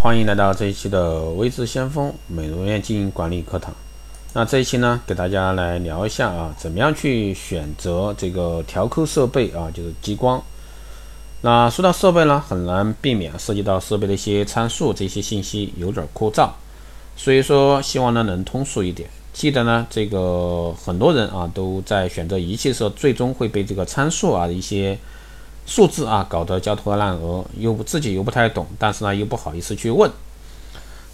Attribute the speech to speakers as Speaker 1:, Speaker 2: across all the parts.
Speaker 1: 欢迎来到这一期的微智先锋美容院经营管理课堂。那这一期呢，给大家来聊一下啊，怎么样去选择这个调扣设备啊，就是激光。那说到设备呢，很难避免涉及到设备的一些参数，这些信息有点枯燥，所以说希望呢能通俗一点。记得呢，这个很多人啊都在选择仪器的时候，最终会被这个参数啊一些。数字啊，搞得焦头烂额，又自己又不太懂，但是呢又不好意思去问。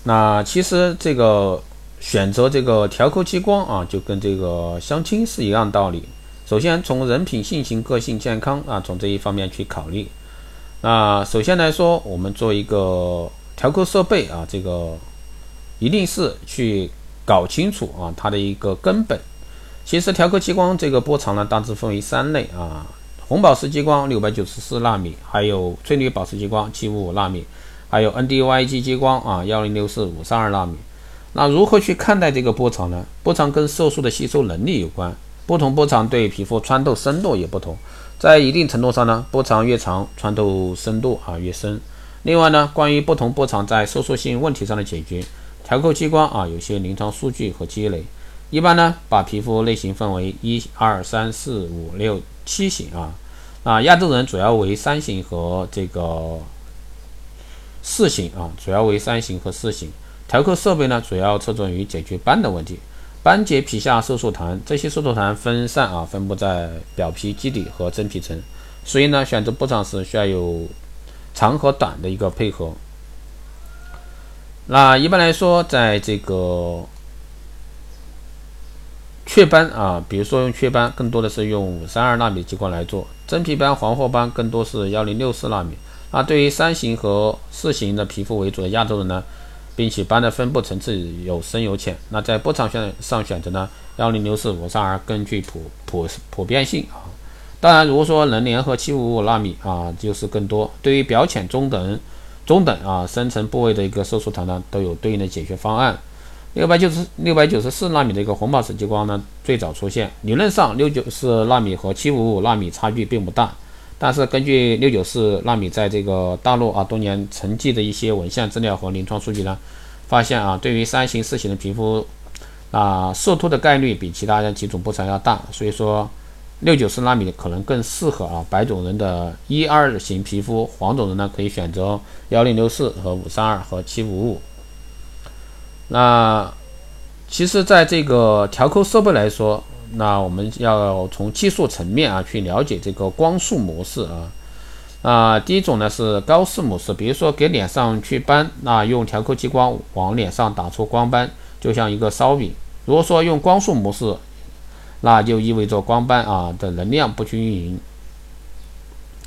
Speaker 1: 那其实这个选择这个调扣激光啊，就跟这个相亲是一样道理。首先从人品、性情、个性、健康啊，从这一方面去考虑。那首先来说，我们做一个调扣设备啊，这个一定是去搞清楚啊它的一个根本。其实调扣激光这个波长呢，大致分为三类啊。红宝石激光六百九十四纳米，还有翠绿宝石激光七五五纳米，还有 NDYG 激光啊幺零六四五三二纳米。那如何去看待这个波长呢？波长跟色素的吸收能力有关，不同波长对皮肤穿透深度也不同。在一定程度上呢，波长越长，穿透深度啊越深。另外呢，关于不同波长在收缩性问题上的解决，调扣激光啊有些临床数据和积累。一般呢，把皮肤类型分为一二三四五六。七型啊，啊，亚洲人主要为三型和这个四型啊，主要为三型和四型。调扣设备呢，主要侧重于解决斑的问题，斑结皮下色素团，这些色素团分散啊，分布在表皮基底和真皮层，所以呢，选择波长时需要有长和短的一个配合。那一般来说，在这个雀斑啊，比如说用雀斑，更多的是用五三二纳米激光来做；真皮斑、黄褐斑更多是幺零六四纳米。那对于三型和四型的皮肤为主的亚洲人呢，并且斑的分布层次有深有浅。那在波长选上选择呢，幺零六四五三二更具普普普遍性啊。当然，如果说能联合七五五纳米啊，就是更多。对于表浅、中等、中等啊深层部位的一个色素团呢，都有对应的解决方案。六百九十六百九十四纳米的一个红宝石激光呢，最早出现。理论上，六九四纳米和七五五纳米差距并不大，但是根据六九四纳米在这个大陆啊多年沉寂的一些文献资料和临床数据呢，发现啊，对于三型四型的皮肤啊受脱的概率比其他的几种波长要大，所以说六九四纳米可能更适合啊白种人的一二型皮肤，黄种人呢可以选择幺零六四和五三二和七五五。那其实，在这个调扣设备来说，那我们要从技术层面啊去了解这个光束模式啊。啊，第一种呢是高视模式，比如说给脸上祛斑，那用调扣激光往脸上打出光斑，就像一个烧饼。如果说用光束模式，那就意味着光斑啊的能量不均匀，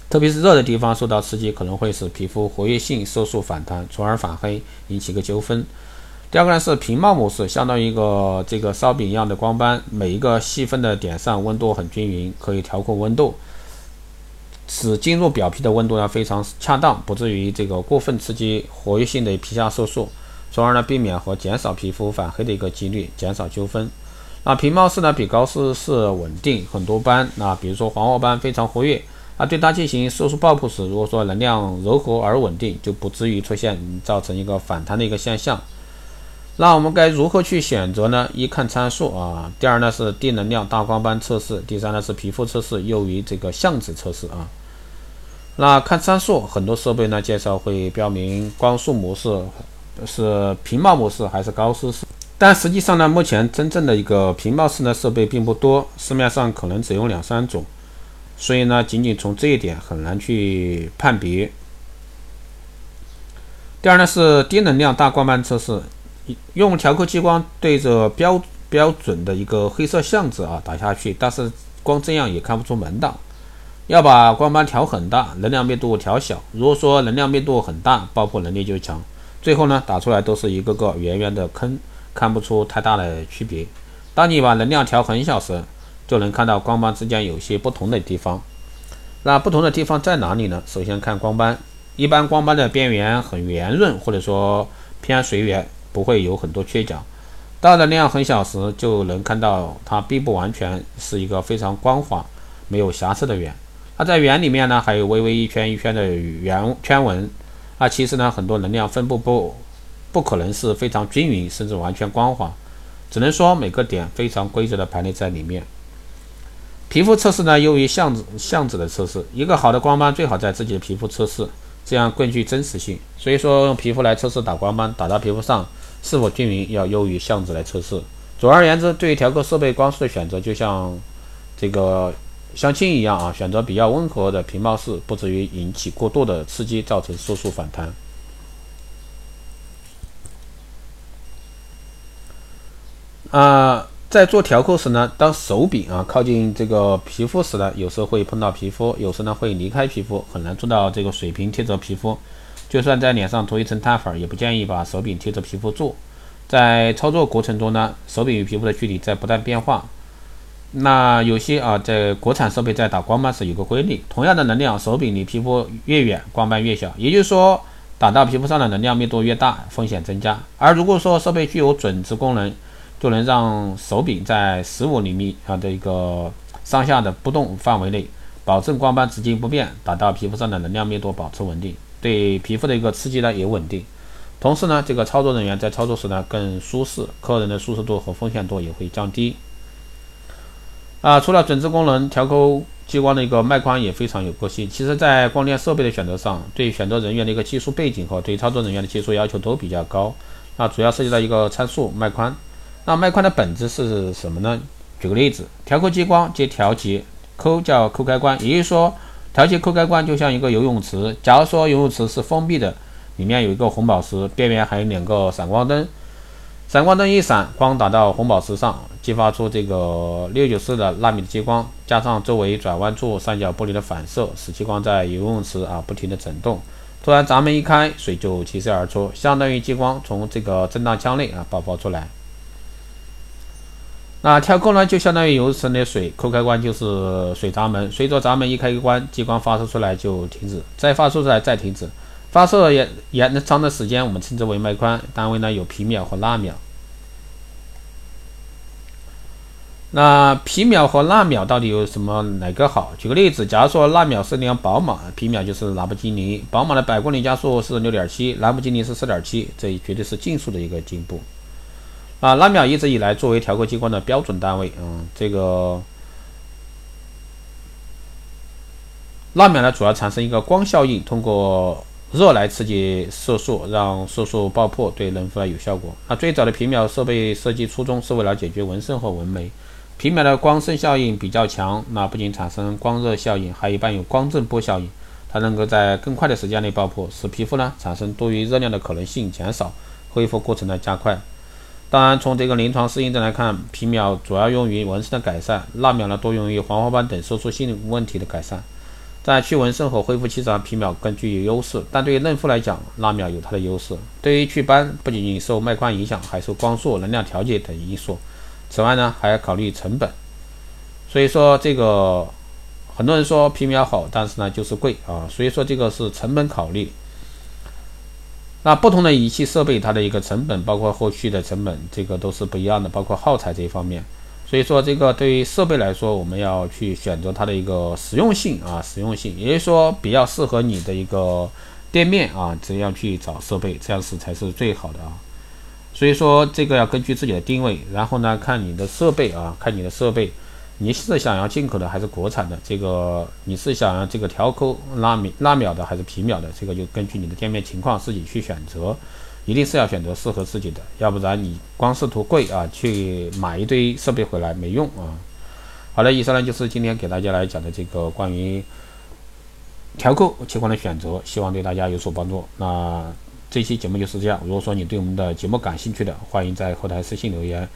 Speaker 1: 特别是热的地方受到刺激，可能会使皮肤活跃性色素反弹，从而反黑，引起个纠纷。第二个呢是平帽模式，相当于一个这个烧饼一样的光斑，每一个细分的点上温度很均匀，可以调控温度，使进入表皮的温度呢非常恰当，不至于这个过分刺激活跃性的皮下色素，从而呢避免和减少皮肤反黑的一个几率，减少纠纷。那平帽式呢比高斯式稳定很多斑，那比如说黄褐斑非常活跃，那对它进行色素爆破时，如果说能量柔和而稳定，就不至于出现造成一个反弹的一个现象。那我们该如何去选择呢？一看参数啊，第二呢是低能量大光斑测试，第三呢是皮肤测试，优于这个相纸测试啊。那看参数，很多设备呢介绍会标明光速模式是平帽模式还是高斯式，但实际上呢，目前真正的一个平帽式的设备并不多，市面上可能只有两三种，所以呢，仅仅从这一点很难去判别。第二呢是低能量大光斑测试。用调扣激光对着标标准的一个黑色相纸啊打下去，但是光这样也看不出门道。要把光斑调很大，能量密度调小。如果说能量密度很大，爆破能力就强。最后呢，打出来都是一个个圆圆的坑，看不出太大的区别。当你把能量调很小时，就能看到光斑之间有些不同的地方。那不同的地方在哪里呢？首先看光斑，一般光斑的边缘很圆润，或者说偏随缘。不会有很多缺角，大的量很小时就能看到它并不完全是一个非常光滑、没有瑕疵的圆。它在圆里面呢，还有微微一圈一圈的圆圈纹。啊，其实呢，很多能量分布不不可能是非常均匀，甚至完全光滑，只能说每个点非常规则的排列在里面。皮肤测试呢，优于相子相子的测试。一个好的光斑最好在自己的皮肤测试，这样更具真实性。所以说，用皮肤来测试打光斑，打到皮肤上是否均匀，要优于相纸来测试。总而言之，对于调控设备光束的选择，就像这个相亲一样啊，选择比较温和的平貌式，不至于引起过度的刺激，造成色素反弹。啊。在做调扣时呢，当手柄啊靠近这个皮肤时呢，有时候会碰到皮肤，有时呢会离开皮肤，很难做到这个水平贴着皮肤。就算在脸上涂一层碳粉，也不建议把手柄贴着皮肤做。在操作过程中呢，手柄与皮肤的距离在不断变化。那有些啊，在国产设备在打光斑时有个规律，同样的能量，手柄离皮肤越远，光斑越小。也就是说，打到皮肤上的能量密度越大，风险增加。而如果说设备具有准值功能，就能让手柄在十五厘米啊的一个上下的不动范围内，保证光斑直径不变，达到皮肤上的能量密度保持稳定，对皮肤的一个刺激呢也稳定。同时呢，这个操作人员在操作时呢更舒适，客人的舒适度和风险度也会降低。啊，除了准值功能，调抠激光的一个脉宽也非常有个性。其实，在光电设备的选择上，对选择人员的一个技术背景和对操作人员的技术要求都比较高。那主要涉及到一个参数脉宽。那脉宽的本质是什么呢？举个例子，调扣激光接调节扣叫扣开关，也就是说，调节扣开关就像一个游泳池。假如说游泳池是封闭的，里面有一个红宝石，边缘还有两个闪光灯，闪光灯一闪，光打到红宝石上，激发出这个六九四的纳米的激光，加上周围转弯处三角玻璃的反射，使激光在游泳池啊不停的震动。突然闸门一开，水就齐射而出，相当于激光从这个震荡腔内啊爆发出来。那跳扣呢，就相当于游泳池的水，扣开关就是水闸门，随着闸门一开一关，激光发射出来就停止，再发射出来再停止，发射延延长的时间我们称之为脉宽，单位呢有皮秒和纳秒。那皮秒和纳秒到底有什么哪个好？举个例子，假如说纳秒是辆宝马，皮秒就是兰博基尼。宝马的百公里加速是六点七，兰博基尼是四点七，这绝对是竞速的一个进步。啊，纳秒一直以来作为调控激光的标准单位，嗯，这个纳秒呢，主要产生一个光效应，通过热来刺激色素，让色素爆破，对嫩肤有效果。那最早的皮秒设备设计初衷是为了解决纹身和纹眉，皮秒的光生效应比较强，那不仅产生光热效应，还一般有光震波效应，它能够在更快的时间内爆破，使皮肤呢产生多余热量的可能性减少，恢复过程呢加快。当然，从这个临床适应症来看，皮秒主要用于纹身的改善，蜡秒呢多用于黄褐斑等色素性问题的改善。在去纹身和恢复期上，皮秒更具有优势，但对于嫩肤来讲，蜡秒有它的优势。对于祛斑，不仅仅受脉宽影响，还受光束、能量调节等因素。此外呢，还要考虑成本。所以说，这个很多人说皮秒好，但是呢就是贵啊。所以说，这个是成本考虑。那不同的仪器设备，它的一个成本，包括后续的成本，这个都是不一样的，包括耗材这一方面。所以说，这个对于设备来说，我们要去选择它的一个实用性啊，实用性，也就是说比较适合你的一个店面啊，这样去找设备，这样是才是最好的啊。所以说，这个要根据自己的定位，然后呢，看你的设备啊，看你的设备。你是想要进口的还是国产的？这个你是想要这个调扣拉米拉秒的还是皮秒的？这个就根据你的店面情况自己去选择，一定是要选择适合自己的，要不然你光是图贵啊，去买一堆设备回来没用啊。好了，以上呢就是今天给大家来讲的这个关于调扣情况的选择，希望对大家有所帮助。那这期节目就是这样。如果说你对我们的节目感兴趣的，欢迎在后台私信留言。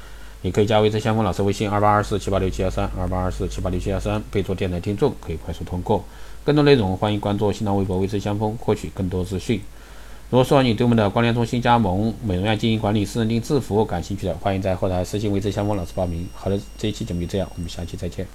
Speaker 1: 你可以加微之相锋老师微信二八二四七八六七幺三二八二四七八六七幺三，备注电台听众，可以快速通过。更多内容欢迎关注新浪微博微之相锋，获取更多资讯。如果说你对我们的关联中心加盟、美容院经营管理、私人定制服务感兴趣的，欢迎在后台私信微之相锋老师报名。好的，这一期节目就这样，我们下期再见。